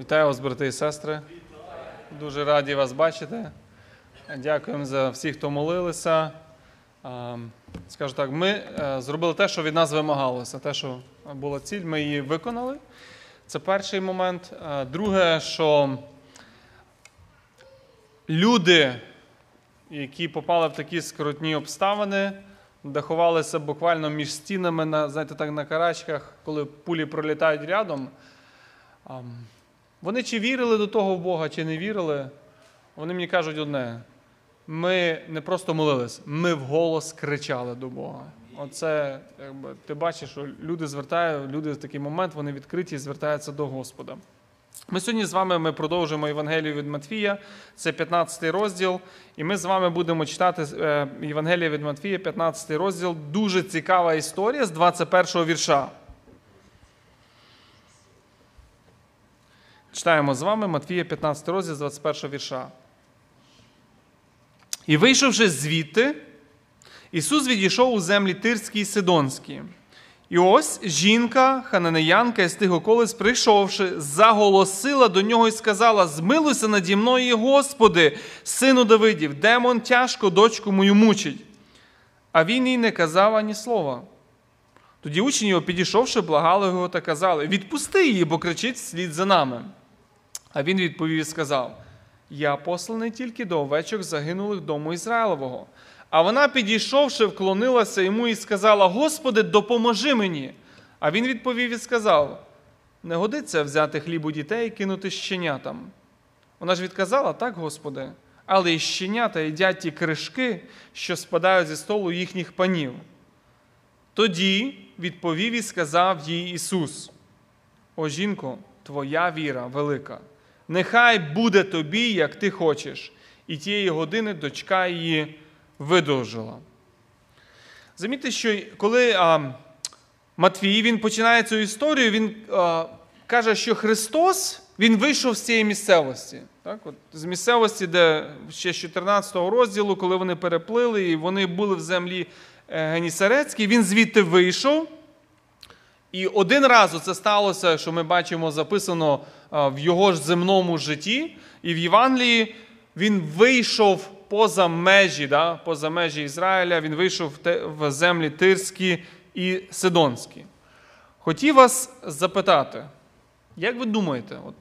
Вітаю вас, брати і сестри. Дуже раді вас бачити. Дякуємо за всіх, хто молилися. Скажу так, ми е, зробили те, що від нас вимагалося. Те, що була ціль, ми її виконали. Це перший момент. Друге, що люди, які попали в такі скрутні обставини, де ховалися буквально між стінами, на, знаєте, так, на карачках, коли пулі пролітають рядом. Вони чи вірили до того в Бога, чи не вірили, вони мені кажуть одне: ми не просто молились, ми вголос кричали до Бога. Оце, якби, ти бачиш, що люди звертають, люди в такий момент вони відкриті і звертаються до Господа. Ми сьогодні з вами ми продовжуємо Євангелію від Матфія, це 15 розділ, і ми з вами будемо читати е, Євангелія від Матфія, 15 розділ. Дуже цікава історія з 21 вірша. Читаємо з вами Матфія 15 розділ з 21 вірша. І вийшовши звідти, Ісус відійшов у землі Тирські і Сидонські. І ось жінка, хананеянка із тих околиць, прийшовши, заголосила до нього і сказала: Змилуйся наді мною, Господи, сину Давидів, демон тяжко дочку мою мучить. А він їй не казав ані слова. Тоді учні його, підійшовши, благали його та казали: Відпусти її, бо кричить слід за нами. А він відповів і сказав: Я посланий тільки до овечок загинулих дому Ізраїлового. А вона, підійшовши, вклонилася йому і сказала: Господи, допоможи мені. А він відповів і сказав: Не годиться взяти хліб у дітей і кинути щенятам. Вона ж відказала, так, Господи, але і щенята їдять ті кришки, що спадають зі столу їхніх панів. Тоді відповів і сказав їй Ісус: О жінко, твоя віра велика. Нехай буде тобі, як ти хочеш. І тієї години дочка її видовжила. Замітьте, що коли а, Матвій він починає цю історію, він а, каже, що Христос він вийшов з цієї місцевості. Так? От, з місцевості, де ще з 14 розділу, коли вони переплили, і вони були в землі Генісарецькій, він звідти вийшов. І один раз це сталося, що ми бачимо записано в його ж земному житті, і в Євангелії він вийшов поза межі, да, поза межі Ізраїля, він вийшов в землі Тирські і Сидонські. Хотів вас запитати, як ви думаєте, от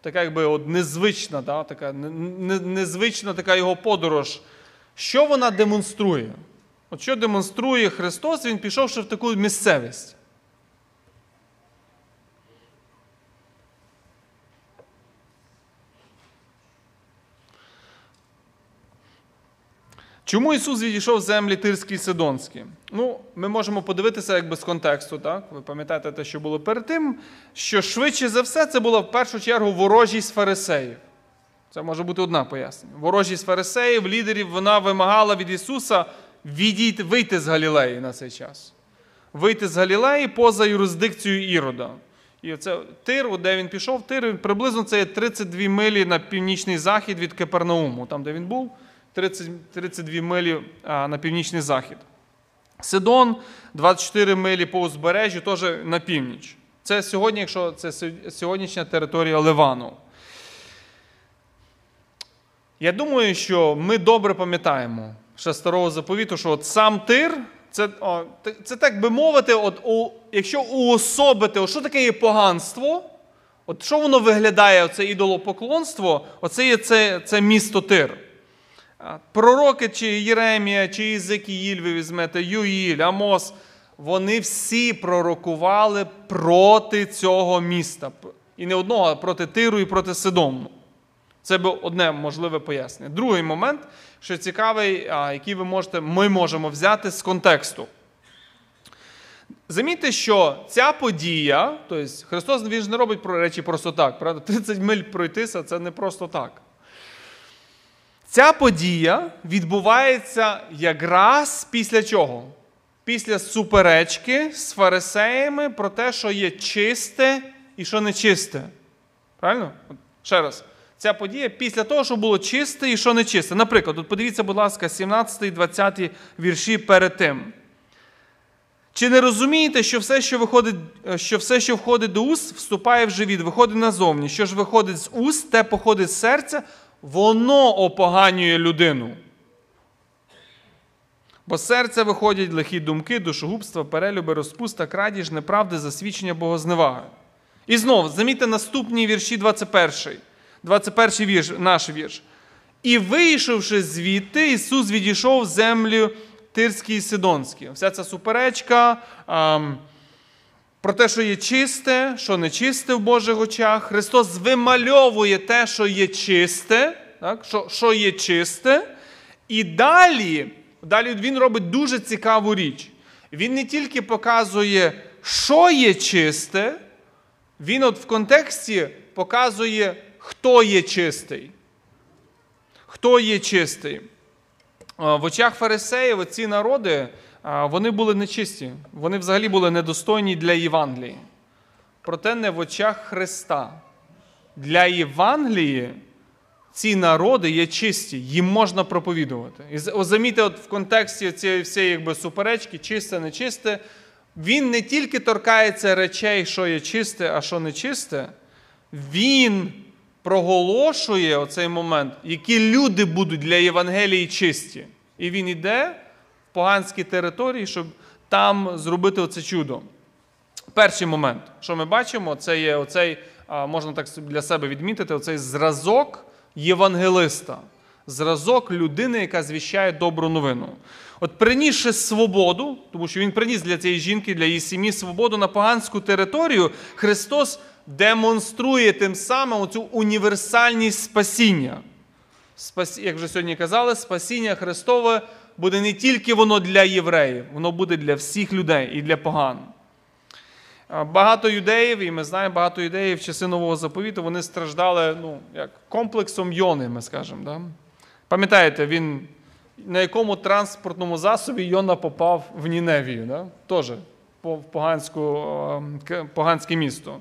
така якби от незвична, да, така незвична така його подорож, що вона демонструє? От що демонструє Христос, він пішовши в таку місцевість? Чому Ісус відійшов з землі Тирські і Сидонські? Ну, ми можемо подивитися якби з контексту, так? Ви пам'ятаєте те, що було перед тим, що швидше за все це була в першу чергу ворожість фарисеїв. Це може бути одна пояснення. Ворожість фарисеїв, лідерів, вона вимагала від Ісуса відійти, вийти з Галілеї на цей час. Вийти з Галілеї поза юрисдикцією Ірода. І це Тир, де він пішов, Тир приблизно це є 32 милі на північний захід від Капернауму, там, де він був. 30, 32 милі на північний захід. Сидон 24 милі по узбережжю, теж на північ. Це сьогодні, якщо це сьогоднішня територія Ливану. Я думаю, що ми добре пам'ятаємо ще старого заповіту, що от сам тир, це о, це так би мовити, от, о, якщо уособити, от що таке є поганство, от що воно виглядає, оце ідолопоклонство, оце є це, це місто Тир. Пророки, чи Єремія, чи Ізекіїль, ви візьмете, Юїль, Амос, вони всі пророкували проти цього міста. І не одного, а проти Тиру і проти Сидому. Це би одне можливе пояснення. Другий момент, що цікавий, який ви можете, ми можемо взяти з контексту. Замітьте, що ця подія, тобто Христос він ж не робить речі просто так. правда? 30 миль пройтися це не просто так. Ця подія відбувається якраз після чого? Після суперечки з фарисеями про те, що є чисте і що нечисте. Правильно? Ще раз. Ця подія після того, що було чисте і що нечисте. Наприклад, от подивіться, будь ласка, 17 20 вірші перед тим. Чи не розумієте, що все, що виходить, е, що все, що входить до уст, вступає в живіт, виходить назовні? Що ж виходить з уст, те походить з серця, воно опоганює людину. Бо з серця виходять лихі думки, душогубства, перелюби, розпуста, крадіж, неправди, засвідчення богозневаги. І знов, замітьте наступні вірші 21. 21 вірш, наш вірш. І вийшовши звідти, Ісус відійшов в землю Тирські і Сидонські. Вся ця суперечка а, про те, що є чисте, що не чисте в Божих очах. Христос вимальовує те, що є чисте, так? Що, що є чисте. І далі, далі Він робить дуже цікаву річ. Він не тільки показує, що є чисте, він от в контексті показує, хто є чистий. Хто є чистий? В очах фарисеїв ці народи вони були нечисті. Вони взагалі були недостойні для Євангелії. Проте не в очах Христа. Для Євангелії ці народи є чисті, їм можна проповідувати. І замітьте, от в контексті цієї всієї якби, суперечки, чисте, нечисте, він не тільки торкається речей, що є чисте, а що нечисте, він проголошує оцей момент, які люди будуть для Євангелії чисті. І він йде в поганські території, щоб там зробити оце чудо. Перший момент, що ми бачимо, це є оцей, можна так для себе відмітити, оцей зразок євангелиста, зразок людини, яка звіщає добру новину. От принісши свободу, тому що він приніс для цієї жінки, для її сім'ї свободу на поганську територію, Христос демонструє тим самим цю універсальність спасіння. Спас... Як вже сьогодні казали, спасіння Христове буде не тільки воно для євреїв, воно буде для всіх людей і для поган. Багато юдеїв, і ми знаємо, багато юдеїв в часи нового заповіту вони страждали ну, як комплексом Йони, ми скажемо. Да? Пам'ятаєте, він на якому транспортному засобі Йона попав в Ніневію, да? теж в поганську, поганське місто.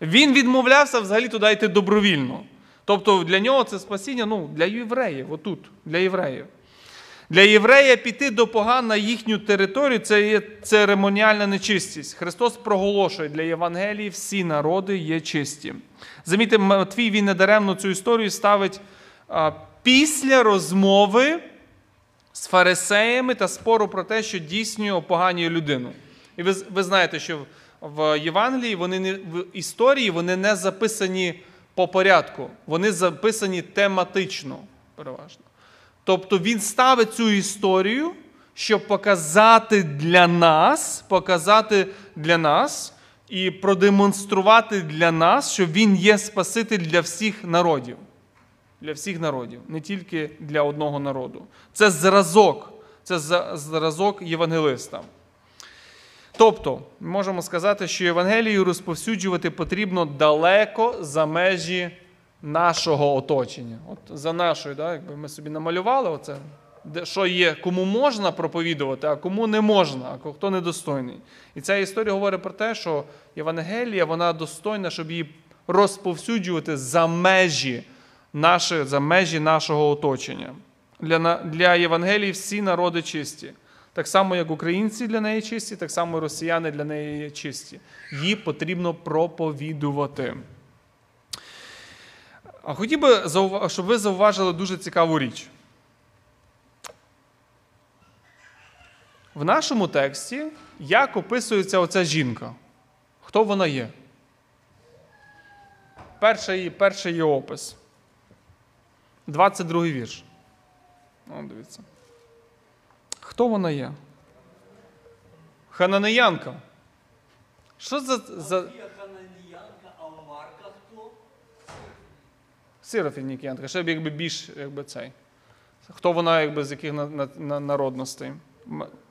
Він відмовлявся взагалі туди йти добровільно. Тобто для нього це спасіння ну, для євреїв, отут, для євреїв. Для єврея піти до поган на їхню територію це є церемоніальна нечистість. Христос проголошує для Євангелії всі народи є чисті. Замітьте, Матвій він недаремно цю історію ставить а, після розмови з фарисеями та спору про те, що дійснює опоганює людину. І ви, ви знаєте, що в Євангелії вони не в історії вони не записані по порядку, вони записані тематично, переважно. Тобто він ставить цю історію, щоб показати для нас, показати для нас і продемонструвати для нас, що він є Спаситель для всіх народів. Для всіх народів, не тільки для одного народу. Це зразок, це зразок євангелиста. Тобто, ми можемо сказати, що Євангелію розповсюджувати потрібно далеко за межі нашого оточення. От За нашою, да, якби ми собі намалювали, оце, де, що є, кому можна проповідувати, а кому не можна, а хто недостойний. І ця історія говорить про те, що Євангелія вона достойна, щоб її розповсюджувати за межі, наші, за межі нашого оточення. Для, Для Євангелії всі народи чисті. Так само, як українці для неї чисті, так само і росіяни для неї чисті. Її потрібно проповідувати. А хотів би, щоб ви зауважили дуже цікаву річ. В нашому тексті як описується оця жінка? Хто вона є? Перший перший її опис. 22 вірш. О, дивіться. Хто вона є? Хананеянка. Що за. за... Хананеянка, а Марка хто? Сирофінікіянка. Ще б якби більш якби цей. Хто вона, якби з яких на, на, на народностей?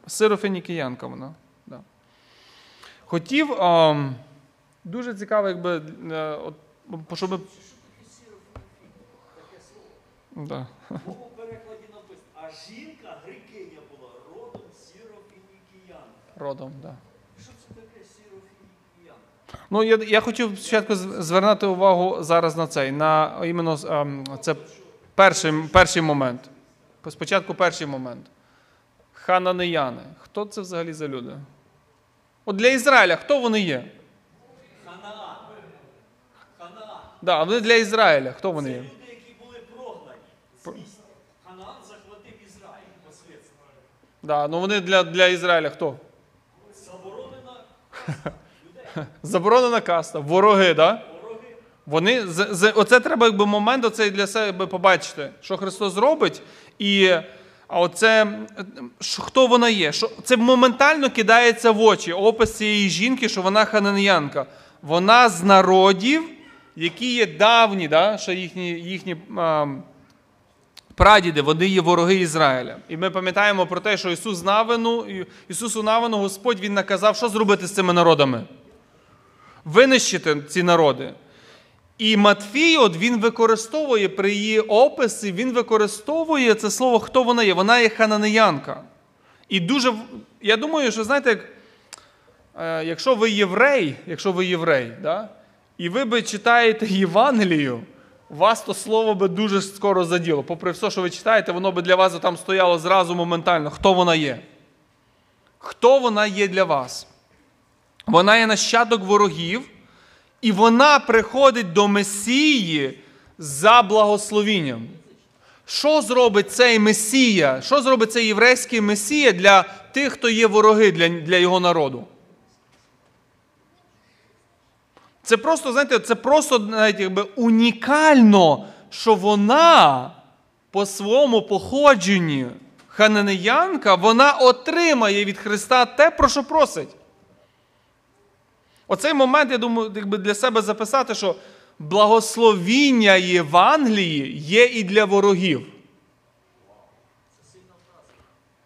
Сирофінікіянка вона. Да. Хотів. А, дуже цікаво, якби. е, От, щоб. Да. У перекладі написано, а жінка грекиня була родом сірофінікіянка. Родом, так. Да. Що це таке сірофінікіянка? Ну, я, я хотів спочатку звернути увагу зараз на цей, на іменно ем, це перший, перший момент. Спочатку перший момент. Хананеяни. Хто це взагалі за люди? От для Ізраїля хто вони є? Ханаан. Ханаан. Да, вони для Ізраїля. Хто вони Це є? люди, які були прогнані. Ханаан захватив Ізраїль послідственно. Да, ну вони для, для Ізраїля хто? Заборонена Заборонена каста, вороги, да? Вони оце треба якби момент оцей для себе побачити, що Христос робить, і а оце що, хто вона є? Що це моментально кидається в очі. Опис цієї жінки, що вона хананеянка. Вона з народів, які є давні, да? ще їхні, їхні а, прадіди, вони є вороги Ізраїля. І ми пам'ятаємо про те, що Ісус Навину, Ісусу Навину Господь Він наказав, що зробити з цими народами? Винищити ці народи. І Матфій, от він використовує при її описі, він використовує це слово, хто вона є. Вона є хананеянка. І дуже, я думаю, що знаєте, як, е, якщо ви єврей, якщо ви єврей, да, і ви би читаєте Євангелію, вас то слово би дуже скоро заділо. Попри все, що ви читаєте, воно би для вас там стояло зразу моментально. Хто вона є? Хто вона є для вас? Вона є нащадок ворогів, і вона приходить до Месії за благословінням. Що зробить цей Месія? Що зробить цей єврейський Месія для тих, хто є вороги для, для його народу? Це просто, знаєте, це просто навіть якби унікально, що вона по своєму походженні хананеянка, вона отримає від Христа те, про що просить. Оцей момент, я думаю, якби для себе записати, що благословіння Євангелії є і для ворогів.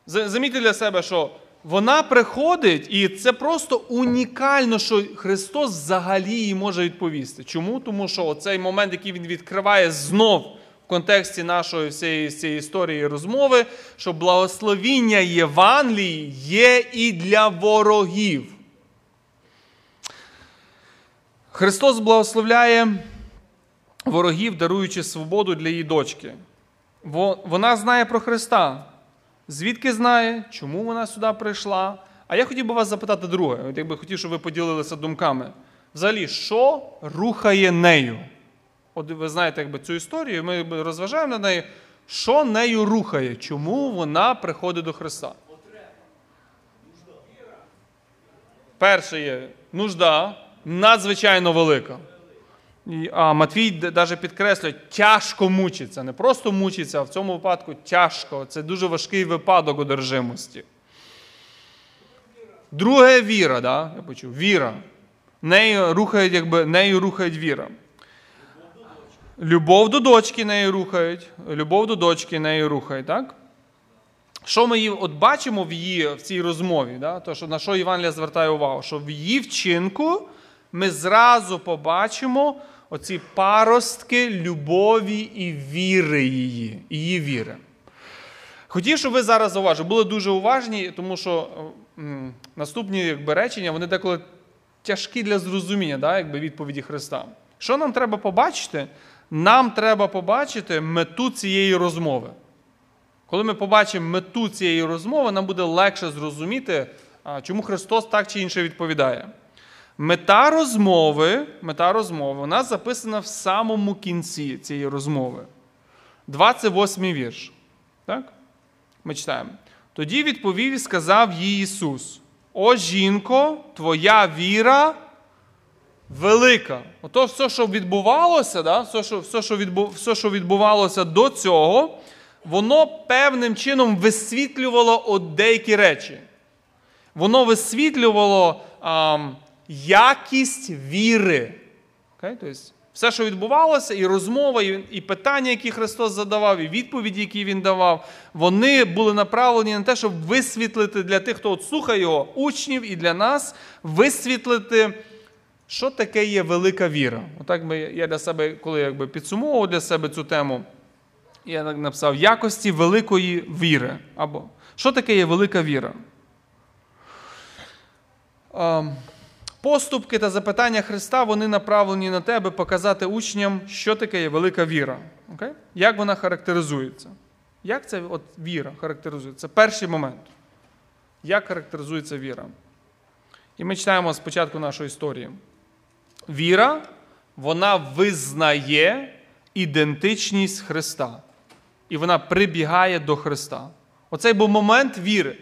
Замітьте для себе, що вона приходить, і це просто унікально, що Христос взагалі їй може відповісти. Чому? Тому що оцей момент, який він відкриває знов в контексті нашої всієї цієї історії розмови, що благословіння Євангелії є і для ворогів. Христос благословляє ворогів, даруючи свободу для її дочки. Вона знає про Христа. Звідки знає, чому вона сюди прийшла? А я хотів би вас запитати друге, от якби хотів, щоб ви поділилися думками. Взагалі, що рухає нею? От ви знаєте якби, цю історію, ми розважаємо над нею, що нею рухає, чому вона приходить до Христа? Перше є нужда, надзвичайно велика. А Матвій навіть підкреслює, тяжко мучиться. Не просто мучиться, а в цьому випадку тяжко. Це дуже важкий випадок одержимості. Друге віра, да? я почув, віра. Нею рухають, якби, нею рухають віра. Любов до дочки нею рухають. Любов до дочки нею рухають, так? Що ми от бачимо в її в цій розмові? Да? То, що, на що Євангелія звертає увагу? Що в її вчинку ми зразу побачимо оці паростки любові і віри її, її віри. Хотів, щоб ви зараз зауважили, були дуже уважні, тому що м, наступні якби, речення вони деколи тяжкі для зрозуміння, да, якби відповіді Христа. Що нам треба побачити? Нам треба побачити мету цієї розмови. Коли ми побачимо мету цієї розмови, нам буде легше зрозуміти, чому Христос так чи інше відповідає. Мета розмови, мета розмови вона записана в самому кінці цієї розмови. 28 вірш. Так? Ми читаємо. Тоді відповів і сказав їй Ісус: О жінко, твоя віра велика. Ото все, що відбувалося, да? все, що, все, що відбу, все, що відбувалося до цього, воно певним чином висвітлювало от деякі речі. Воно висвітлювало ам, якість віри. Okay? Тобто, все, що відбувалося, і розмова, і, питання, які Христос задавав, і відповіді, які Він давав, вони були направлені на те, щоб висвітлити для тих, хто от слухає його, учнів, і для нас висвітлити, що таке є велика віра. Отак би я для себе, коли якби підсумовував для себе цю тему, я написав якості великої віри. Або що таке є велика віра? Ем, Поступки та запитання Христа вони направлені на те, аби показати учням, що таке є велика віра. Окей? Як вона характеризується? Як ця от віра характеризується? Це перший момент. Як характеризується віра? І ми читаємо спочатку нашої історії. Віра, вона визнає ідентичність Христа. І вона прибігає до Христа. Оцей був момент віри.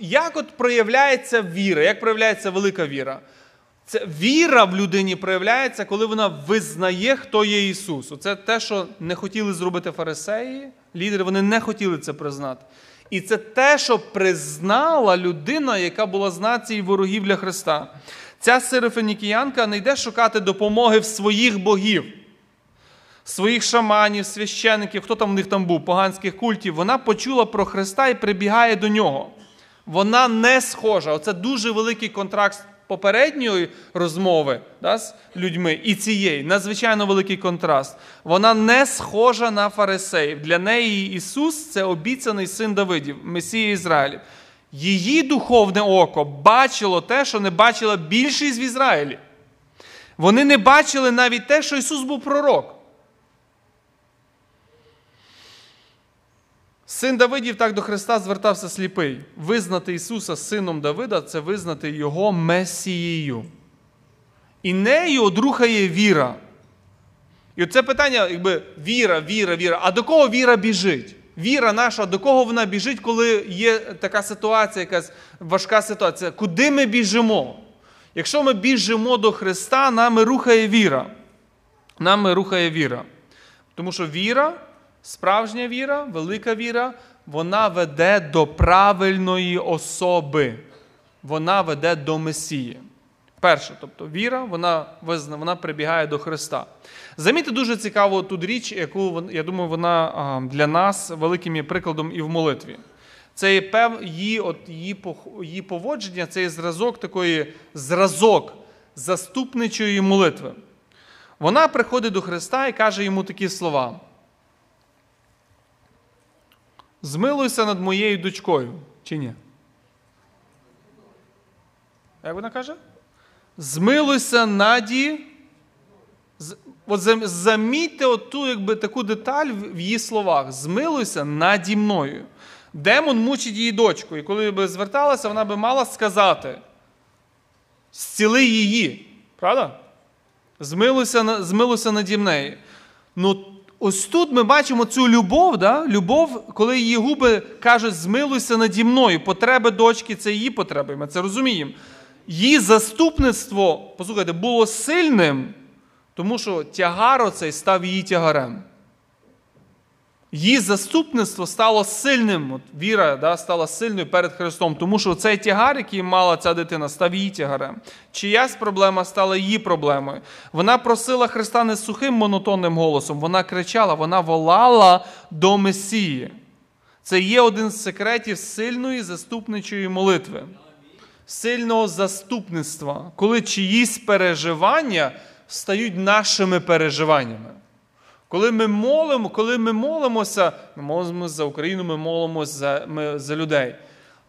Як от проявляється віра, як проявляється велика віра? Це віра в людині проявляється, коли вона визнає, хто є Ісус. Це те, що не хотіли зробити фарисеї, лідери, вони не хотіли це признати. І це те, що признала людина, яка була з нації ворогів для Христа. Ця сирофенікіянка не йде шукати допомоги в своїх богів, своїх шаманів, священиків, хто там в них там був, поганських культів. Вона почула про Христа і прибігає до нього. Вона не схожа. Оце дуже великий контракт попередньої розмови да, з людьми і цієї надзвичайно великий контраст. Вона не схожа на фарисеїв. Для неї Ісус це обіцяний син Давидів, Месія Ізраїлів. Її духовне око бачило те, що не бачила більшість в Ізраїлі. Вони не бачили навіть те, що Ісус був пророк. Син Давидів так до Христа звертався сліпий. Визнати Ісуса сином Давида це визнати Його Месією. І нею одрухає віра. І оце питання, якби віра, віра, віра. А до кого віра біжить? Віра наша, до кого вона біжить, коли є така ситуація, якась важка ситуація? Куди ми біжимо? Якщо ми біжимо до Христа, нами рухає віра. Нами рухає віра. Тому що віра Справжня віра, велика віра, вона веде до правильної особи. Вона веде до Месії. Перше, тобто віра, вона вона прибігає до Христа. Замітьте дуже цікаву тут річ, яку я думаю, вона для нас великим є прикладом і в молитві. Це є пев, її, от, її, її поводження, це є зразок такої зразок заступничої молитви. Вона приходить до Христа і каже йому такі слова. Змилуйся над моєю дочкою, чи ні? Як вона каже? Змилуйся наді. От замітьте оту якби, таку деталь в її словах. Змилуйся наді мною. Демон мучить її дочку. І коли би зверталася, вона би мала сказати: зціли її. Правда? Змилуйся змилуйся наді мною. Ну, Ось тут ми бачимо цю любов, да? любов, коли її губи кажуть, змилуйся наді мною. Потреби дочки це її потреби. Ми це розуміємо. Її заступництво, послухайте, було сильним, тому що тягар оцей став її тягарем. Її заступництво стало сильним. От Віра да, стала сильною перед Христом, тому що цей тягар, який мала ця дитина, став її тягарем. Чиясь проблема стала її проблемою. Вона просила Христа не сухим монотонним голосом, вона кричала, вона волала до Месії. Це є один з секретів сильної заступничої молитви, сильного заступництва, коли чиїсь переживання стають нашими переживаннями. Коли ми молимо, коли ми молимося, ми молимося за Україну, ми молимося за ми, за людей.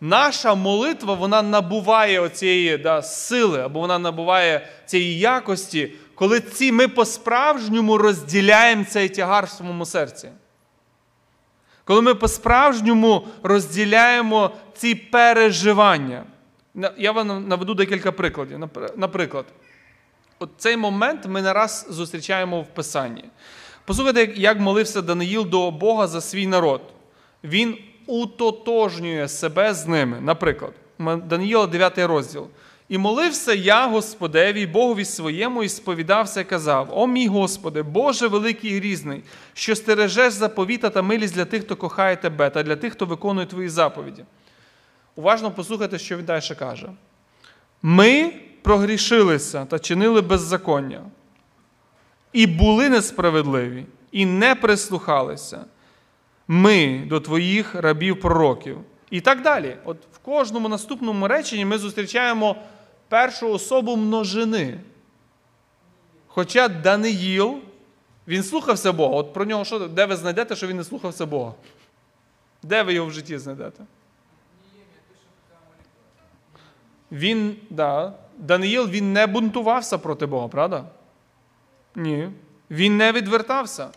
Наша молитва вона набуває оцієї да, сили, або вона набуває цієї якості, коли ці ми по-справжньому розділяємо цей тягар в своєму серці. Коли ми по-справжньому розділяємо ці переживання. Я вам наведу декілька прикладів. Наприклад, от цей момент ми не раз зустрічаємо в Писанні. Послухайте, як молився Даниїл до Бога за свій народ. Він утотожнює себе з ними. Наприклад, Даниїла 9 розділ. І молився я Господеві, Богові своєму, і сповідався і казав: О мій Господи, Боже великий і грізний, що стережеш заповіта та милість для тих, хто кохає тебе, та для тих, хто виконує твої заповіді. Уважно послухайте, що він далі каже. Ми прогрішилися та чинили беззаконня і були несправедливі, і не прислухалися ми до твоїх рабів пророків. І так далі. От в кожному наступному реченні ми зустрічаємо першу особу множини. Хоча Даниїл, він слухався Бога. От про нього що, де ви знайдете, що він не слухався Бога? Де ви його в житті знайдете? Він, да, Даниїл він не бунтувався проти Бога, правда? Ні. Він не відвертався.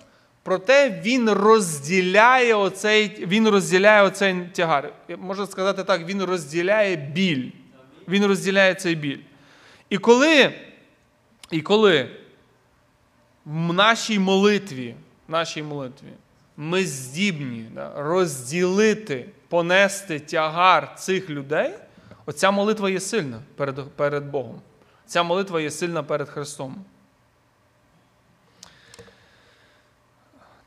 Проте він розділяє оцей він розділяє оцей тягар. Можна сказати так, він розділяє біль. Він розділяє цей біль. І коли, і коли в нашій молитві, нашій молитві ми здібні да, розділити, понести тягар цих людей, оця молитва є сильна перед, перед Богом. Ця молитва є сильна перед Христом.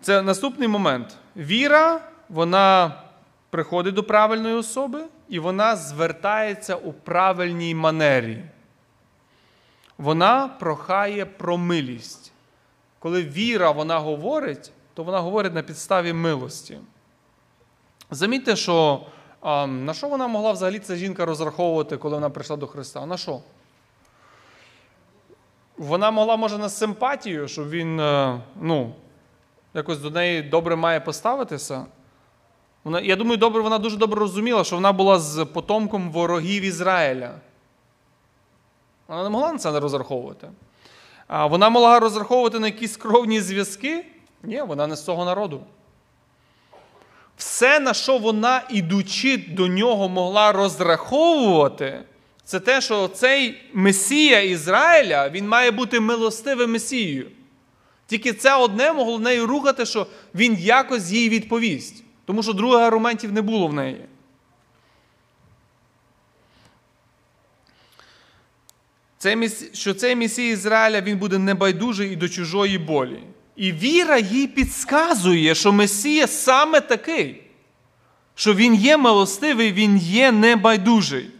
Це наступний момент. Віра, вона приходить до правильної особи, і вона звертається у правильній манері. Вона прохає про милість. Коли віра вона говорить, то вона говорить на підставі милості. Замітьте, що а, на що вона могла взагалі ця жінка розраховувати, коли вона прийшла до Христа? На що? Вона могла, може, на симпатію, щоб він е, ну, якось до неї добре має поставитися. Вона, Я думаю, добре, вона дуже добре розуміла, що вона була з потомком ворогів Ізраїля. Вона не могла на це не розраховувати. А Вона могла розраховувати на якісь кровні зв'язки. Ні, вона не з цього народу. Все, на що вона, ідучи до нього, могла розраховувати, це те, що цей Месія Ізраїля він має бути милостивим Месією. Тільки це одне могло нею рухати, що він якось їй відповість. Тому що других аргументів не було в неї. Що цей Месій Ізраїля він буде небайдужий і до чужої болі. І віра їй підказує, що Месія саме такий, що Він є милостивий, Він є небайдужий.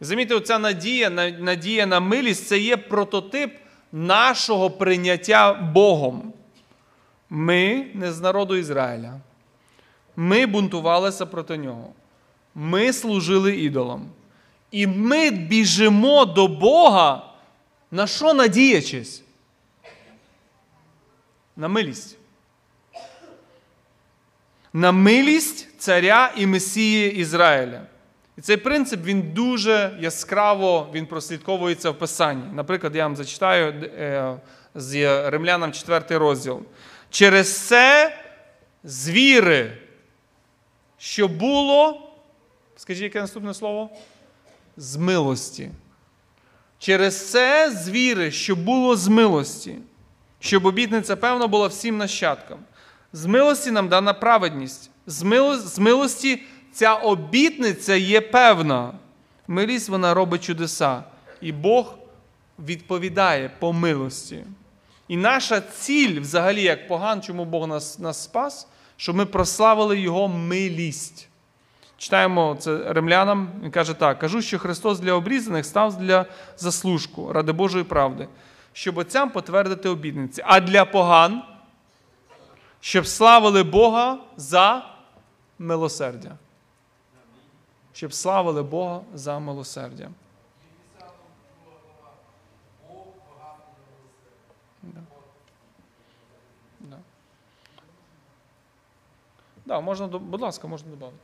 Замітьте, оця надія, надія на милість це є прототип нашого прийняття Богом. Ми не з народу Ізраїля. Ми бунтувалися проти нього. Ми служили ідолам. І ми біжимо до Бога, на що надіячись? На милість. На милість царя і Месії Ізраїля. Цей принцип він дуже яскраво він прослідковується в Писанні. Наприклад, я вам зачитаю е, з Римлянам 4 розділ. Через це звіри, що було, скажіть, яке наступне слово? З милості. Через це звіри, що було з милості, щоб обітниця, певно, була всім нащадкам. З милості нам дана праведність. З милості ця обітниця є певна. Милість вона робить чудеса. І Бог відповідає по милості. І наша ціль, взагалі, як поган, чому Бог нас, нас спас, щоб ми прославили Його милість. Читаємо це римлянам, він каже так: кажу, що Христос для обрізаних став для заслужку ради Божої правди, щоб отцям потвердити обітниці, а для поган, щоб славили Бога за милосердя щоб славили Бога за милосердя. Да. Да. Можна, будь ласка, можна додати.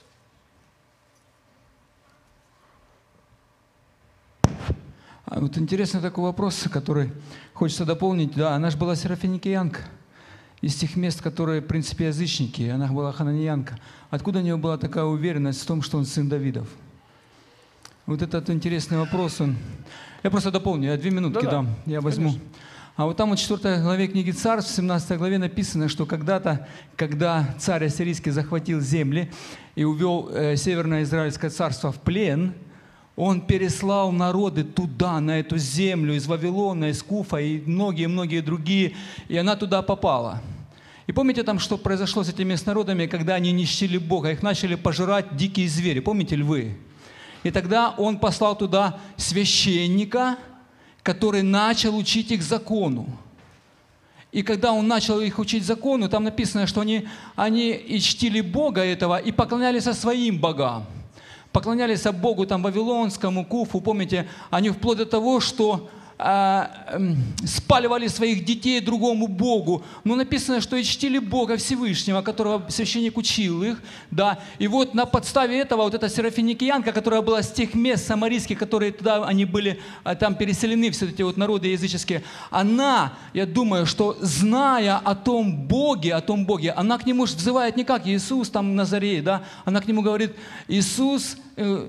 А вот интересный такой вопрос, который хочется дополнить. Да, она же была серафиникиянка из тех мест, которые, в принципе, язычники. Она была хананьянка. Откуда у нее была такая уверенность в том, что он сын Давидов? Вот этот интересный вопрос. Он... Я просто дополню, я две минутки Да-да, дам, я возьму. конечно. А вот там вот в 4 главе книги Царств, в 17 главе написано, что когда-то, когда царь ассирийский захватил земли и увел э, Северное Израильское царство в плен, он переслал народы туда, на эту землю, из Вавилона, из Куфа и многие-многие другие, и она туда попала. И помните там, что произошло с этими народами, когда они не чтили Бога, их начали пожирать дикие звери, помните львы? И тогда он послал туда священника, который начал учить их закону. И когда он начал их учить закону, там написано, что они, они и чтили Бога этого, и поклонялись своим богам. Поклонялись Богу там Вавилонскому, Куфу, помните, они вплоть до того, что а, эм, спаливали своих детей другому Богу. Но написано, что и чтили Бога Всевышнего, которого священник учил их. Да. И вот на подставе этого вот эта серафиникиянка, которая была с тех мест самарийских, которые туда они были а, там переселены, все эти вот народы языческие, она, я думаю, что зная о том Боге, о том Боге, она к нему взывает не как Иисус там Назарей, да, она к нему говорит, Иисус,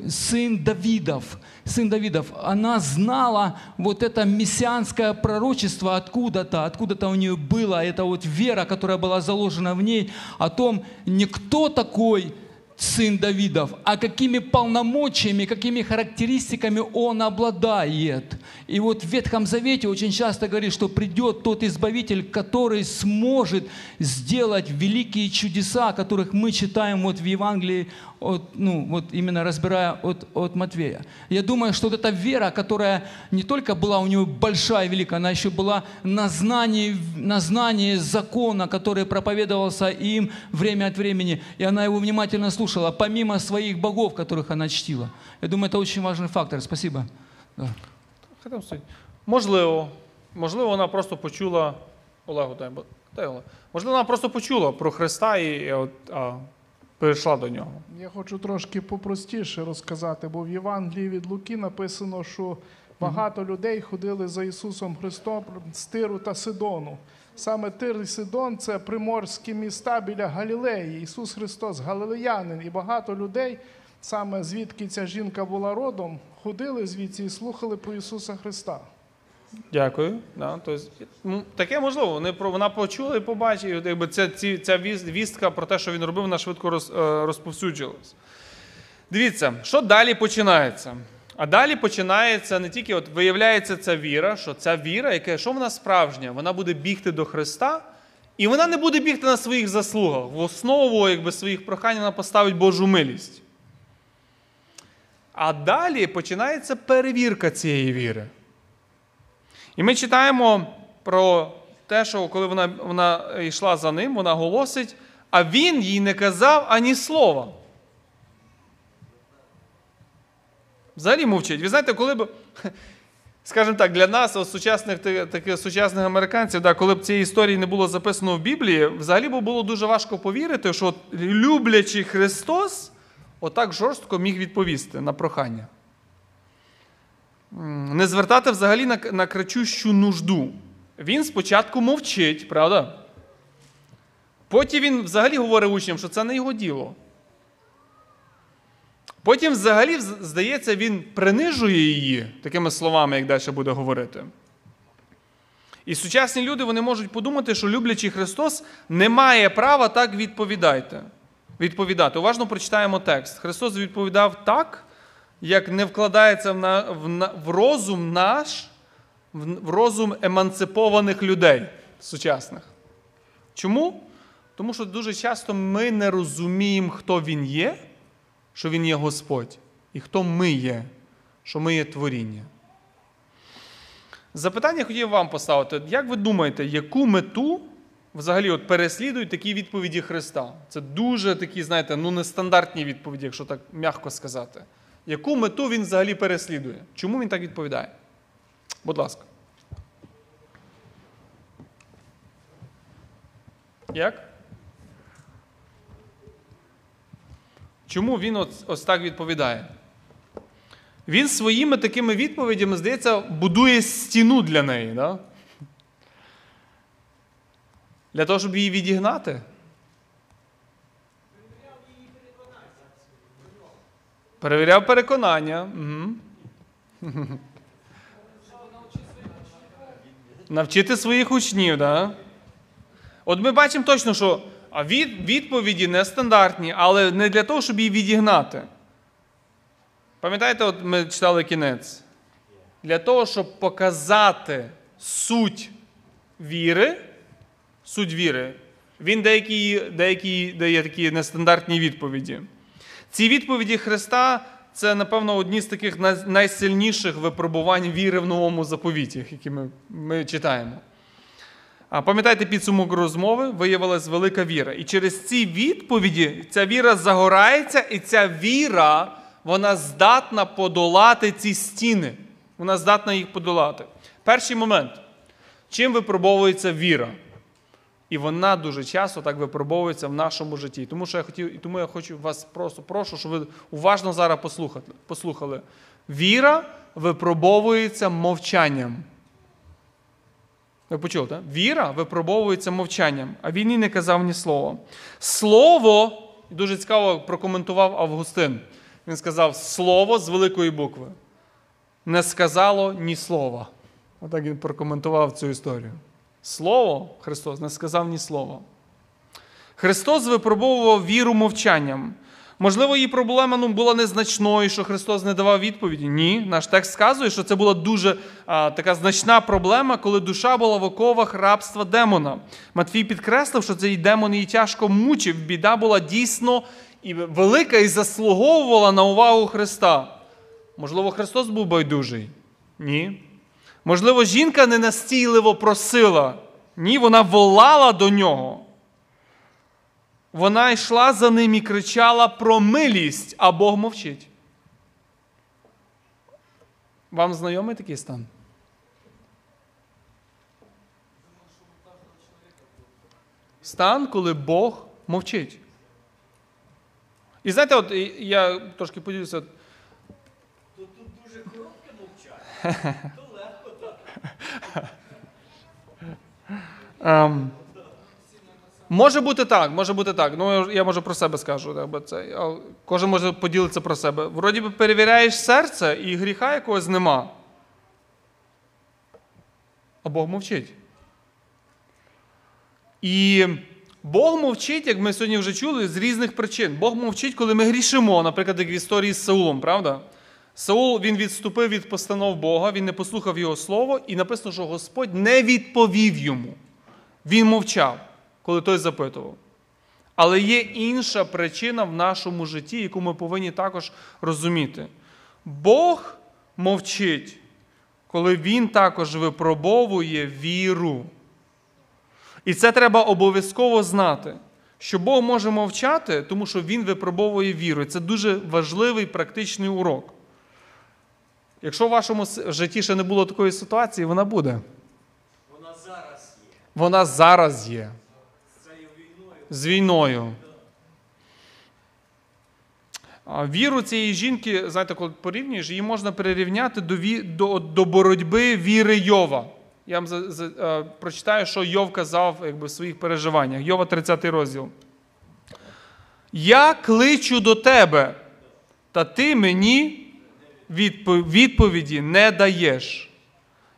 сын Давидов, сын Давидов, она знала вот это мессианское пророчество откуда-то, откуда-то у нее было, это вот вера, которая была заложена в ней, о том, не кто такой сын Давидов, а какими полномочиями, какими характеристиками он обладает. И вот в Ветхом Завете очень часто говорит, что придет тот избавитель, который сможет сделать великие чудеса, которых мы читаем вот в Евангелии, от, ну, вот именно разбирая от, от Матвея. Я думаю, что вот эта вера, которая не только была у него большая и великая, она еще была на знании, на знании закона, который проповедовался им время от времени, и она его внимательно слушала, помимо своих богов, которых она чтила. Я думаю, это очень важный фактор. Спасибо. Да. Хай там стоїть. Можливо, можливо, вона просто почула Олегу, дай, бо- дай Олег. Можливо, вона просто почула про Христа і, і от, а, перейшла до нього. Я хочу трошки попростіше розказати, бо в Євангелії від Луки написано, що багато людей ходили за Ісусом Христом з Тиру та Сидону. Саме Тир і Сидон це приморські міста біля Галілеї. Ісус Христос галилеянин, і багато людей, саме звідки ця жінка була родом, ходили звідси і слухали про Ісуса Христа. Дякую. Да, тобто, таке можливо. Вони, про- вона почула і побачила, якби ця, ці, ця вістка про те, що він робив, вона швидко роз, е, розповсюджилась. Дивіться, що далі починається? А далі починається не тільки, от виявляється ця віра, що ця віра, яка що вона справжня, вона буде бігти до Христа, і вона не буде бігти на своїх заслугах. В основу якби, своїх прохань вона поставить Божу милість. А далі починається перевірка цієї віри. І ми читаємо про те, що коли вона, вона йшла за ним, вона голосить, а він їй не казав ані слова. Взагалі мовчить. Ви знаєте, коли б, скажімо так, для нас, сучасних таких сучасних американців, да, коли б цієї історії не було записано в Біблії, взагалі б було дуже важко повірити, що люблячий Христос отак жорстко міг відповісти на прохання. Не звертати взагалі на, на кричущу нужду. Він спочатку мовчить, правда? Потім він взагалі говорить учням, що це не його діло. Потім, взагалі, здається, він принижує її такими словами, як далі буде говорити. І сучасні люди вони можуть подумати, що люблячий Христос не має права так відповідати. відповідати. Уважно прочитаємо текст. Христос відповідав так, як не вкладається в, на, в, в розум наш, в, в розум емансипованих людей сучасних. Чому? Тому що дуже часто ми не розуміємо, хто Він є, що Він є Господь, і хто ми є, що ми є творіння. Запитання хотів вам поставити. Як ви думаєте, яку мету взагалі от переслідують такі відповіді Христа? Це дуже такі, знаєте, ну нестандартні відповіді, якщо так м'яко сказати. Яку мету він взагалі переслідує? Чому він так відповідає? Будь ласка. Як? Чому він ось, ось так відповідає? Він своїми такими відповідями, здається, будує стіну для неї. Да? Для того, щоб її відігнати. Перевіряв переконання. Угу. Навчити своїх учнів, да? От ми бачимо точно, що від, відповіді нестандартні, але не для того, щоб її відігнати. Пам'ятаєте, от ми читали кінець? Для того, щоб показати суть віри, суть віри, він деякі, деякі дає такі нестандартні відповіді. Ці відповіді Христа це, напевно, одні з таких найсильніших випробувань віри в новому заповіті, які ми, ми читаємо. А пам'ятаєте, підсумок розмови виявилась велика віра. І через ці відповіді ця віра загорається, і ця віра вона здатна подолати ці стіни. Вона здатна їх подолати. Перший момент. Чим випробовується віра? І вона дуже часто так випробовується в нашому житті. Тому що я хотів, і тому я хочу вас просто прошу, щоб ви уважно зараз послухали. послухали. Віра випробовується мовчанням. Ви почули, так? Віра випробовується мовчанням, а він і не казав ні слова. Слово, дуже цікаво прокоментував Августин. Він сказав слово з великої букви. Не сказало ні слова. Отак він прокоментував цю історію. Слово Христос не сказав ні слова. Христос випробовував віру мовчанням. Можливо, її проблема ну, була незначною, що Христос не давав відповіді. Ні, наш текст сказує, що це була дуже а, така значна проблема, коли душа була в оковах рабства демона. Матвій підкреслив, що цей демон її тяжко мучив. Біда була дійсно і велика і заслуговувала на увагу Христа. Можливо, Христос був байдужий? Ні. Можливо, жінка ненастійливо просила. Ні, вона волала до нього. Вона йшла за ним і кричала про милість, а Бог мовчить. Вам знайомий такий стан? Стан, коли Бог мовчить. І знаєте, от я трошки поділюся. Тут дуже коротке мовчання. Ем, може бути так, може бути так. Ну, я- може про себе скажу. бо це, кожен може поділитися про себе. Вроді би перевіряєш серце і гріха якогось нема. А Бог мовчить. І Бог мовчить, як ми сьогодні вже чули, з різних причин. Бог мовчить, коли ми грішимо, наприклад, як в історії з Саулом, правда? Саул він відступив від постанов Бога, він не послухав його слово, і написано, що Господь не відповів йому. Він мовчав, коли той запитував. Але є інша причина в нашому житті, яку ми повинні також розуміти. Бог мовчить, коли Він також випробовує віру. І це треба обов'язково знати, що Бог може мовчати, тому що Він випробовує віру. І це дуже важливий практичний урок. Якщо в вашому житті ще не було такої ситуації, вона буде. Вона зараз є. Вона зараз є З війною. А Віру цієї жінки, знаєте, коли порівнюєш, її можна перерівняти до, ві- до, до боротьби віри Йова. Я вам за, за, е, прочитаю, що Йов казав якби, в своїх переживаннях. Йова 30 розділ. Я кличу до тебе, та ти мені відповіді не даєш.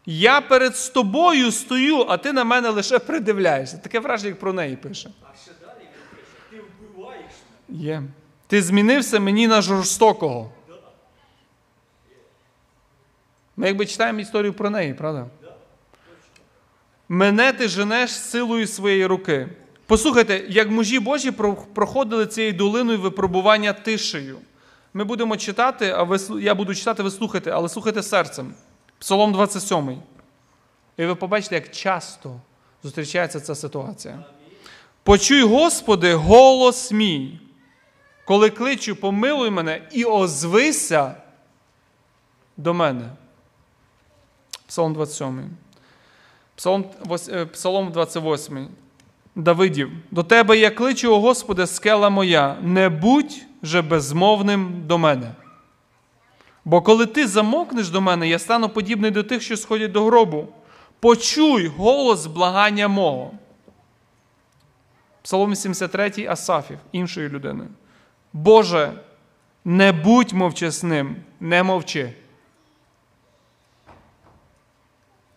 Я перед тобою стою, а ти на мене лише придивляєшся. Таке враження, як про неї пише. А ще далі він пише, ти вбиваєш мене. Є. Ти змінився мені на жорстокого. Ми якби читаємо історію про неї, правда? Мене ти женеш силою своєї руки. Послухайте, як мужі Божі проходили цією долиною випробування тишею. Ми будемо читати, а ви, я буду читати, ви слухайте, але слухайте серцем. Псалом 27. І ви побачите, як часто зустрічається ця ситуація. Почуй, Господи, голос мій, коли кличу, помилуй мене і озвися до мене. Псалом 27. Псалом, е, Псалом 28. Давидів. До тебе я кличу, о Господи, скела моя, не будь же безмовним до мене. Бо коли ти замокнеш до мене, я стану подібний до тих, що сходять до гробу. Почуй голос благання мого. Псалом 73 Асафів, іншої людини. Боже, не будь мовчасним, не мовчи.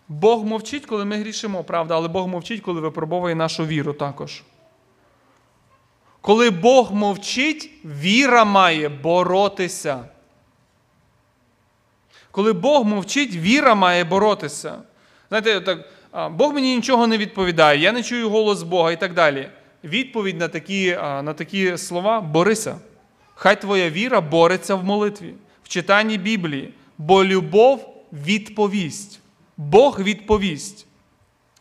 Бог мовчить, коли ми грішимо, правда, але Бог мовчить, коли випробовує нашу віру також. Коли Бог мовчить, віра має боротися. Коли Бог мовчить, віра має боротися. Знаєте, так, Бог мені нічого не відповідає, я не чую голос Бога і так далі. Відповідь на такі, на такі слова борися. Хай твоя віра бореться в молитві, в читанні Біблії, бо любов відповість. Бог відповість.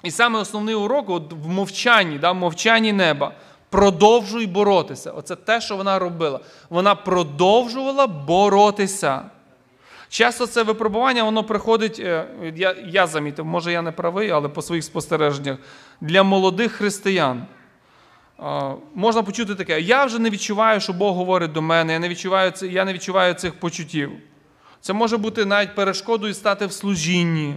І саме основний урок от в мовчанні, да, в мовчанні неба. Продовжуй боротися. Оце те, що вона робила. Вона продовжувала боротися. Часто це випробування, воно приходить, е, я, я замітив, може я не правий, але по своїх спостереженнях, для молодих християн. Можна почути таке: я вже не відчуваю, що Бог говорить до мене, я не відчуваю, я не відчуваю цих почуттів. Це може бути навіть перешкодою стати в служінні.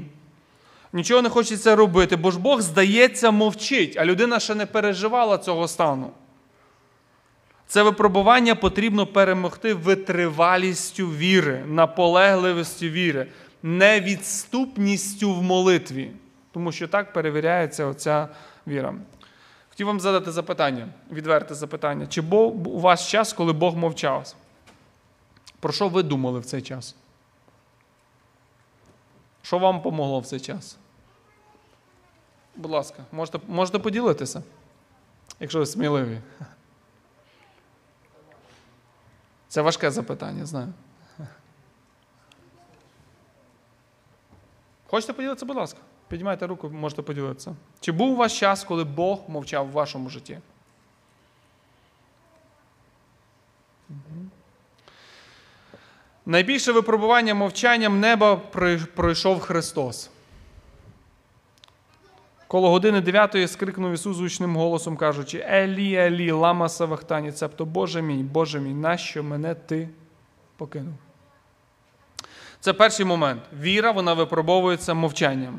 Нічого не хочеться робити, бо ж Бог, здається, мовчить, а людина ще не переживала цього стану. Це випробування потрібно перемогти витривалістю віри, наполегливістю віри, невідступністю в молитві, тому що так перевіряється оця віра. Хотів вам задати запитання, відверте запитання. Чи був у вас час, коли Бог мовчав? Про що ви думали в цей час? Що вам помогло в цей час? Будь ласка, можете, можете поділитися, якщо ви сміливі. Це важке запитання, знаю. Хочете поділитися, будь ласка. Піднімайте руку, можете поділитися. Чи був у вас час, коли Бог мовчав в вашому житті? Найбільше випробування мовчанням неба пройшов Христос. Коло години дев'ятої скрикнув Ісус гучним голосом, кажучи: Елі, Елі, лама савахтані, цебто Боже мій, Боже мій, нащо мене ти покинув? Це перший момент. Віра, вона випробовується мовчанням.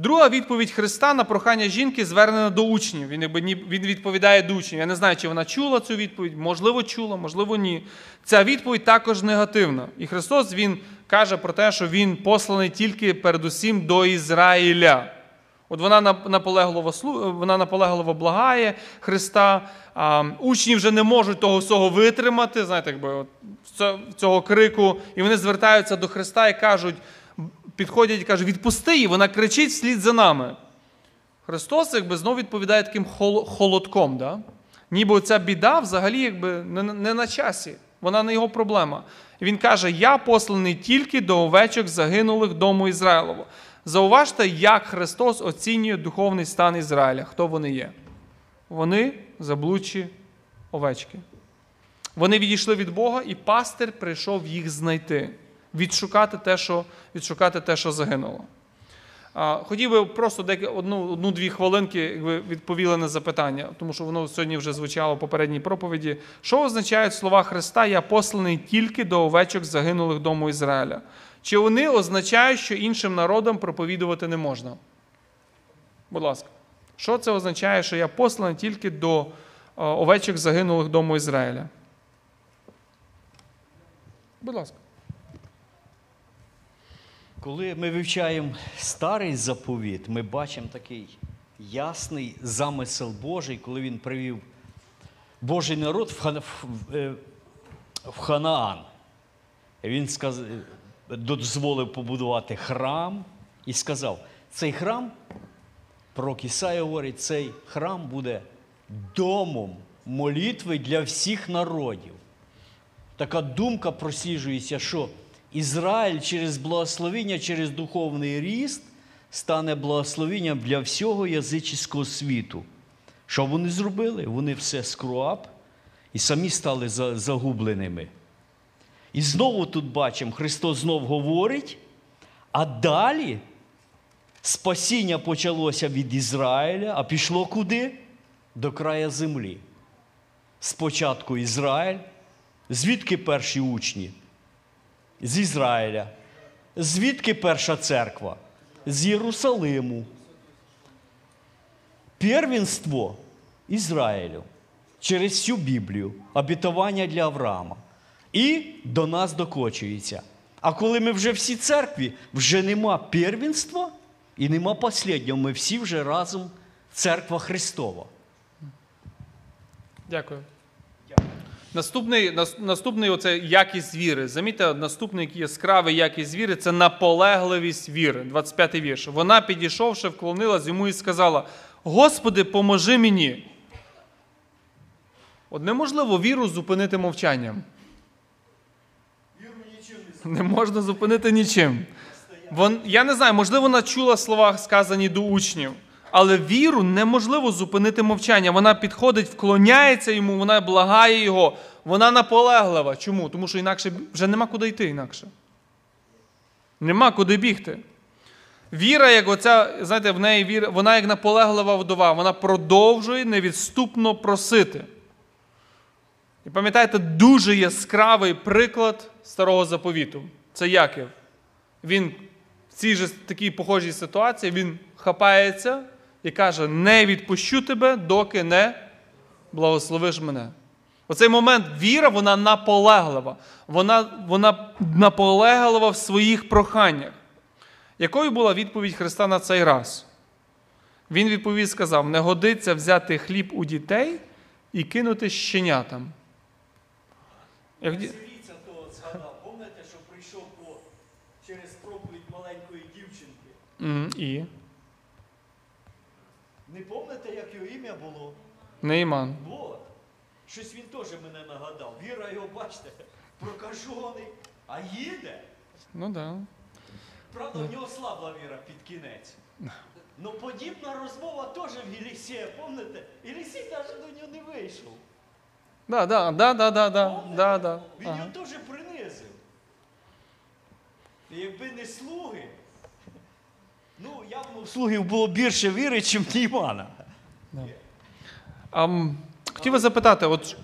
Друга відповідь Христа на прохання жінки звернена до учнів. Він, він відповідає до учнів. Я не знаю, чи вона чула цю відповідь, можливо, чула, можливо, ні. Ця відповідь також негативна. І Христос Він каже про те, що Він посланий тільки передусім до Ізраїля. От вона наполегливо, вона наполегливо благає Христа. А, учні вже не можуть того всього витримати, знаєте, якби от цього крику, і вони звертаються до Христа і кажуть, підходять і кажуть, відпусти її, вона кричить вслід за нами. Христос якби знову відповідає таким холодком. Да? Ніби ця біда взагалі якби не, не на часі, вона не його проблема. І він каже: Я посланий тільки до овечок загинулих дому Ізраїлову. Зауважте, як Христос оцінює духовний стан Ізраїля. Хто вони є? Вони заблудші овечки. Вони відійшли від Бога, і пастир прийшов їх знайти, відшукати те, що, відшукати те, що загинуло. Хотів би просто одну-дві хвилинки як ви відповіли на запитання, тому що воно сьогодні вже звучало в попередній проповіді. Що означають слова Христа Я посланий тільки до овечок загинулих дому Ізраїля? Чи вони означають, що іншим народам проповідувати не можна? Будь ласка. Що це означає, що я посланий тільки до е, овечок загинулих дому Ізраїля? Будь ласка. Коли ми вивчаємо старий заповіт, ми бачимо такий ясний замисел Божий, коли він привів Божий народ в, е, Ханаан. Він дозволив побудувати храм і сказав: цей храм, пророк Ісая говорить, цей храм буде домом молитви для всіх народів така думка просіжується, що Ізраїль через благословення, через духовний ріст стане благословенням для всього язичського світу. Що вони зробили? Вони все скруап і самі стали загубленими. І знову тут бачимо, Христос знов говорить, а далі спасіння почалося від Ізраїля, а пішло куди? До края землі. Спочатку Ізраїль, Звідки перші учні? З Ізраїля. Звідки перша церква? З Єрусалиму. Первенство Ізраїлю через всю Біблію, обітування для Авраама. І до нас докочується. А коли ми вже всі церкві, вже нема первенства і нема посліднього. Ми всі вже разом церква Христова. Дякую. Наступний, наступний оце якість віри. Замітьте, наступний яскравий якість віри це наполегливість віри. 25-й вірш. Вона, підійшовши, вклонилась йому і сказала: Господи, поможи мені. От неможливо віру зупинити мовчанням. Не можна зупинити нічим. Вон, я не знаю, можливо, вона чула слова, сказані до учнів, але віру неможливо зупинити мовчання. Вона підходить, вклоняється йому, вона благає його, вона наполеглива. Чому? Тому що інакше вже нема куди йти інакше. Нема куди бігти. Віра, як оця, знаєте, в неї віра, вона як наполеглива вдова, вона продовжує невідступно просити. І пам'ятаєте, дуже яскравий приклад старого заповіту. Це Яків. Він в цій же такій похожій ситуації він хапається і каже: не відпущу тебе, доки не благословиш мене. Оцей момент віра, вона наполеглива. Вона, вона наполеглива в своїх проханнях. Якою була відповідь Христа на цей раз? Він відповів сказав: не годиться взяти хліб у дітей і кинути щенятам. Як... Сирійця того згадав, пам'ятаєте, що прийшов по, через проповідь маленької дівчинки. М, І Не пам'ятаєте, як його ім'я було? Нейман. Вот. Щось він теж мене нагадав. Віра його, бачите, прокажений, а їде. Ну так. Да. Правда, в нього слабла віра під кінець. Ну подібна розмова теж в Єлісія, пам'ятаєте? Єлісій навіть до нього не вийшов. Да, да, да, да, да, да, да, да. Він Ага. його теж принизив. І якби не слуги, ну явно в слугів було більше віри, ніж в Німана. Хотів вас запитати, от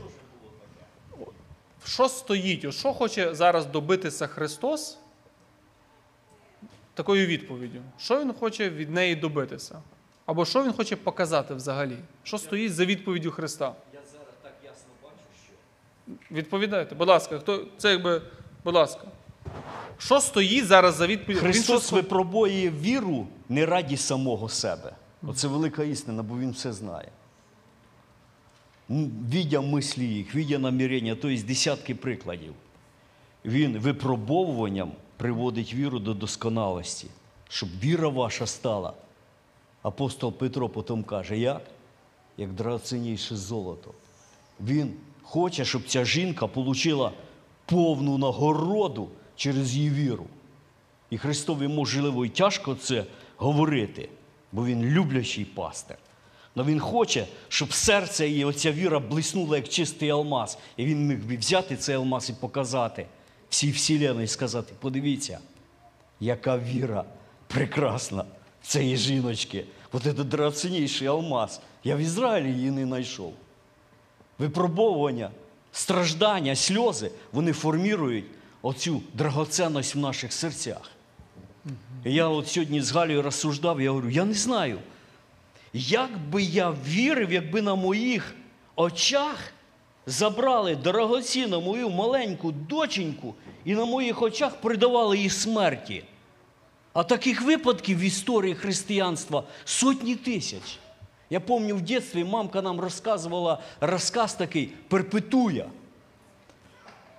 що стоїть, от що хоче зараз добитися Христос такою відповіддю? Що Він хоче від неї добитися? Або що Він хоче показати взагалі? Що стоїть за відповіддю Христа? Я зараз так ясно бачу, що Відповідайте, будь ласка, хто це якби, будь ласка. Що стоїть зараз за відповідь? Христос що- випробує віру не раді самого себе. Оце велика істина, бо він все знає. Відя мислі їх, відя намірення, тобто десятки прикладів. Він випробовуванням приводить віру до досконалості, щоб віра ваша стала. Апостол Петро потім каже, як? Як драгоцінніше золото. Він хоче, щоб ця жінка отримала повну нагороду через її віру. І Христові можливо і тяжко це говорити, бо він люблячий пастир. Але він хоче, щоб серце і оця віра блиснула як чистий алмаз. І він міг би взяти цей алмаз і показати всій вселенной і сказати: подивіться, яка віра прекрасна в цієї жіночки. От це драгоцінніший алмаз. Я в Ізраїлі її не знайшов. Випробовування, страждання, сльози, вони формірують оцю драгоцінність в наших серцях. Я от сьогодні з Галею розсуждав, я говорю, я не знаю, як би я вірив, якби на моїх очах забрали дорогоцінну мою маленьку доченьку і на моїх очах придавали їй смерті. А таких випадків в історії християнства сотні тисяч. Я пам'ятаю, в дитинстві мамка нам розказувала розказ такий перпетуя.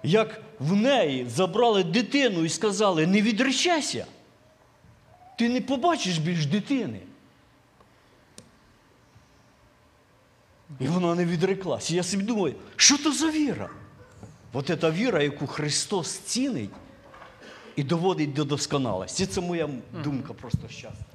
Як в неї забрали дитину і сказали, не відречайся, ти не побачиш більш дитини. І вона не відреклась. І я собі думаю, що то за віра? От ця віра, яку Христос цінить і доводить до досконалості. Це моя думка просто щасна.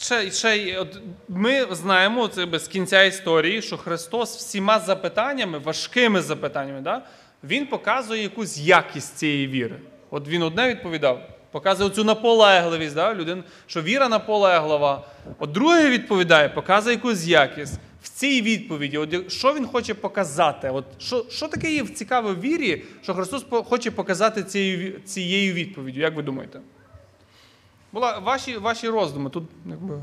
Ще, ще, от, ми знаємо це без кінця історії, що Христос всіма запитаннями, важкими запитаннями, да, Він показує якусь якість цієї віри. От він одне відповідав, показує цю наполегливість, да, людин, що віра наполеглива. От друге відповідає, показує якусь якість. В цій відповіді, от, що він хоче показати? От, що, що таке є в вірі, що Христос хоче показати цією, цією відповіддю? Як ви думаєте? Була ваші, ваші роздуми. Тут якби.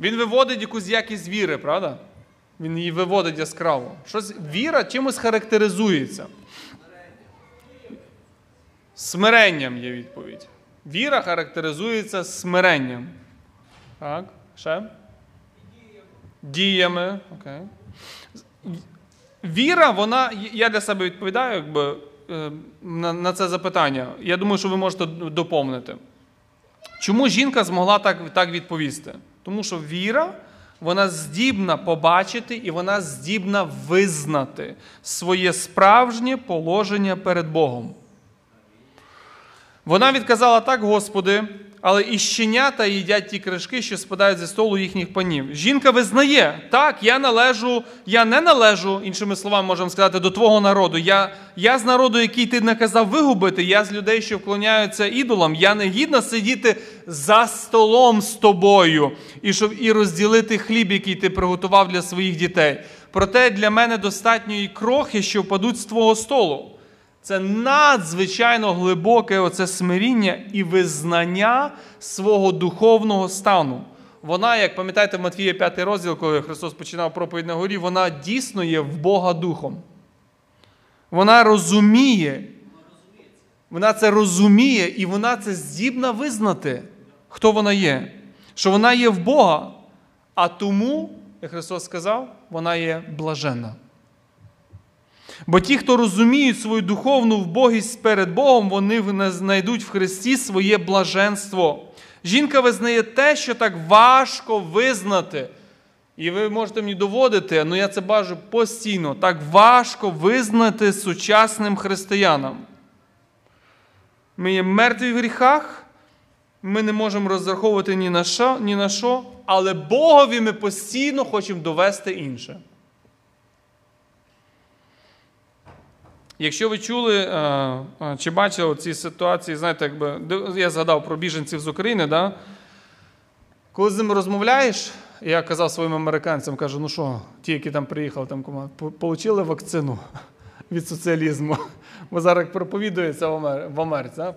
Він виводить якусь якість віри, правда? Він її виводить яскраво. Щось, віра чимось характеризується. Смиренням є відповідь. Віра характеризується смиренням. Так, ще? Діями. Окей. Віра, вона, я для себе відповідаю якби, е, на, на це запитання. Я думаю, що ви можете доповнити. Чому жінка змогла так, так відповісти? Тому що віра, вона здібна побачити і вона здібна визнати своє справжнє положення перед Богом. Вона відказала так, Господи, але і щенята їдять ті кришки, що спадають зі столу їхніх панів. Жінка визнає, так, я належу, я не належу, іншими словами, можемо сказати, до твого народу. Я, я з народу, який ти наказав вигубити, я з людей, що вклоняються ідолам. Я не гідна сидіти за столом з тобою і щоб і розділити хліб, який ти приготував для своїх дітей. Проте для мене достатньо і крохи, що впадуть з твого столу. Це надзвичайно глибоке оце смиріння і визнання свого духовного стану. вона, як пам'ятаєте, в Матвія 5 розділ, коли Христос починав проповідь на горі, вона дійсно є в Бога духом. Вона розуміє. Вона це розуміє і вона це здібна визнати, хто вона є. Що вона є в Бога. А тому, як Христос сказав, вона є блаженна. Бо ті, хто розуміють свою духовну вбогість перед Богом, вони знайдуть в Христі своє блаженство. Жінка визнає те, що так важко визнати. І ви можете мені доводити, але я це бажу постійно. Так важко визнати сучасним християнам. Ми є мертві в гріхах, ми не можемо розраховувати ні на що, ні на що, але Богові ми постійно хочемо довести інше. Якщо ви чули е, е, чи бачили ці ситуації, знаєте, якби я згадав про біженців з України, да? коли з ними розмовляєш, я казав своїм американцям, кажу, ну що, ті, які там приїхали, там команда, вакцину від соціалізму, бо зараз проповідується в Америці. Да?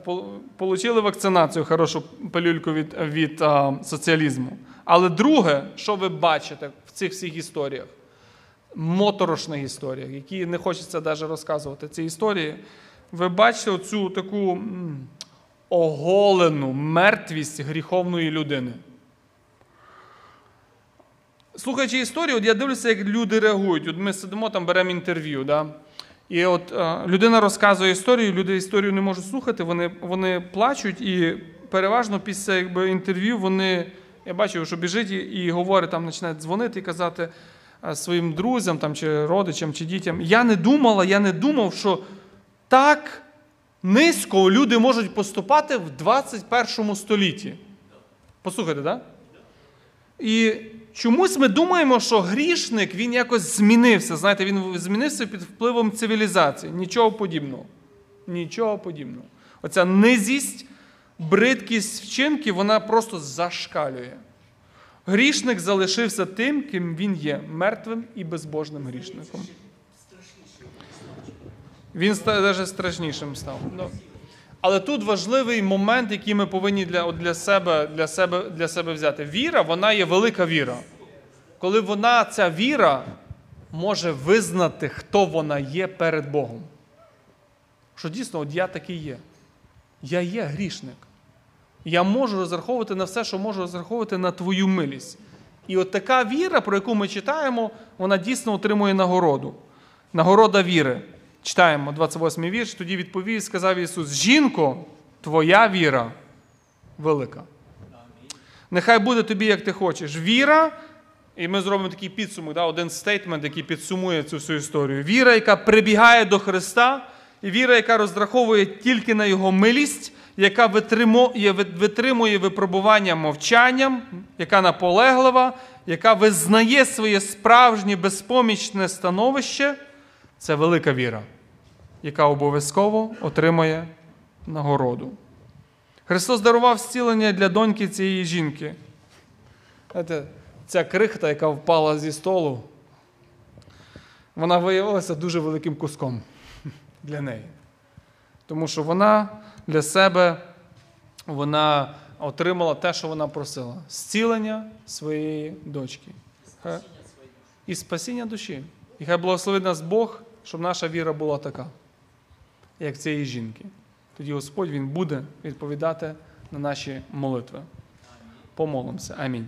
Получили вакцинацію, хорошу пилюльку від, від а, соціалізму. Але друге, що ви бачите в цих всіх історіях? Моторошних історіях, які не хочеться навіть розказувати ці історії, ви бачите оцю таку оголену мертвість гріховної людини. Слухаючи історію, от я дивлюся, як люди реагують. От Ми сидимо там, беремо інтерв'ю. Да? І от е, людина розказує історію, люди історію не можуть слухати, вони вони плачуть, і переважно після якби, інтерв'ю вони, я бачу, що біжить і, і говорить, там починають дзвонити і казати, своїм друзям там, чи родичам, чи дітям. Я не думала, я не думав, що так низько люди можуть поступати в 21 столітті. Послухайте, так? Да? І чомусь ми думаємо, що грішник він якось змінився. Знаєте, він змінився під впливом цивілізації. Нічого подібного. Нічого подібного. Оця низість, бридкість вчинків, вона просто зашкалює. Грішник залишився тим, ким він є, мертвим і безбожним грішником. Він навіть страшнішим став. Ну, але тут важливий момент, який ми повинні для для, себе для, себе, для себе взяти. Віра, вона є велика віра. Коли вона, ця віра, може визнати, хто вона є перед Богом. Що дійсно, от я такий є. Я є грішник. Я можу розраховувати на все, що можу розраховувати на твою милість. І от така віра, про яку ми читаємо, вона дійсно отримує нагороду. Нагорода віри. Читаємо 28 й вірш. Тоді відповів, сказав Ісус: Жінко, твоя віра велика. Нехай буде тобі, як ти хочеш. Віра, і ми зробимо такий підсумок, да, один стейтмент, який підсумує цю всю історію. Віра, яка прибігає до Христа, і віра, яка розраховує тільки на Його милість яка витримує випробування мовчанням, яка наполеглива, яка визнає своє справжнє безпомічне становище, це велика віра, яка обов'язково отримає нагороду. Христос дарував зцілення для доньки цієї жінки. Знаєте, Ця крихта, яка впала зі столу, вона виявилася дуже великим куском для неї. Тому що вона для себе вона отримала те, що вона просила: зцілення своєї дочки. І спасіння душі. І хай благословить нас Бог, щоб наша віра була така, як цієї жінки. Тоді Господь Він буде відповідати на наші молитви. Помолимося. Амінь.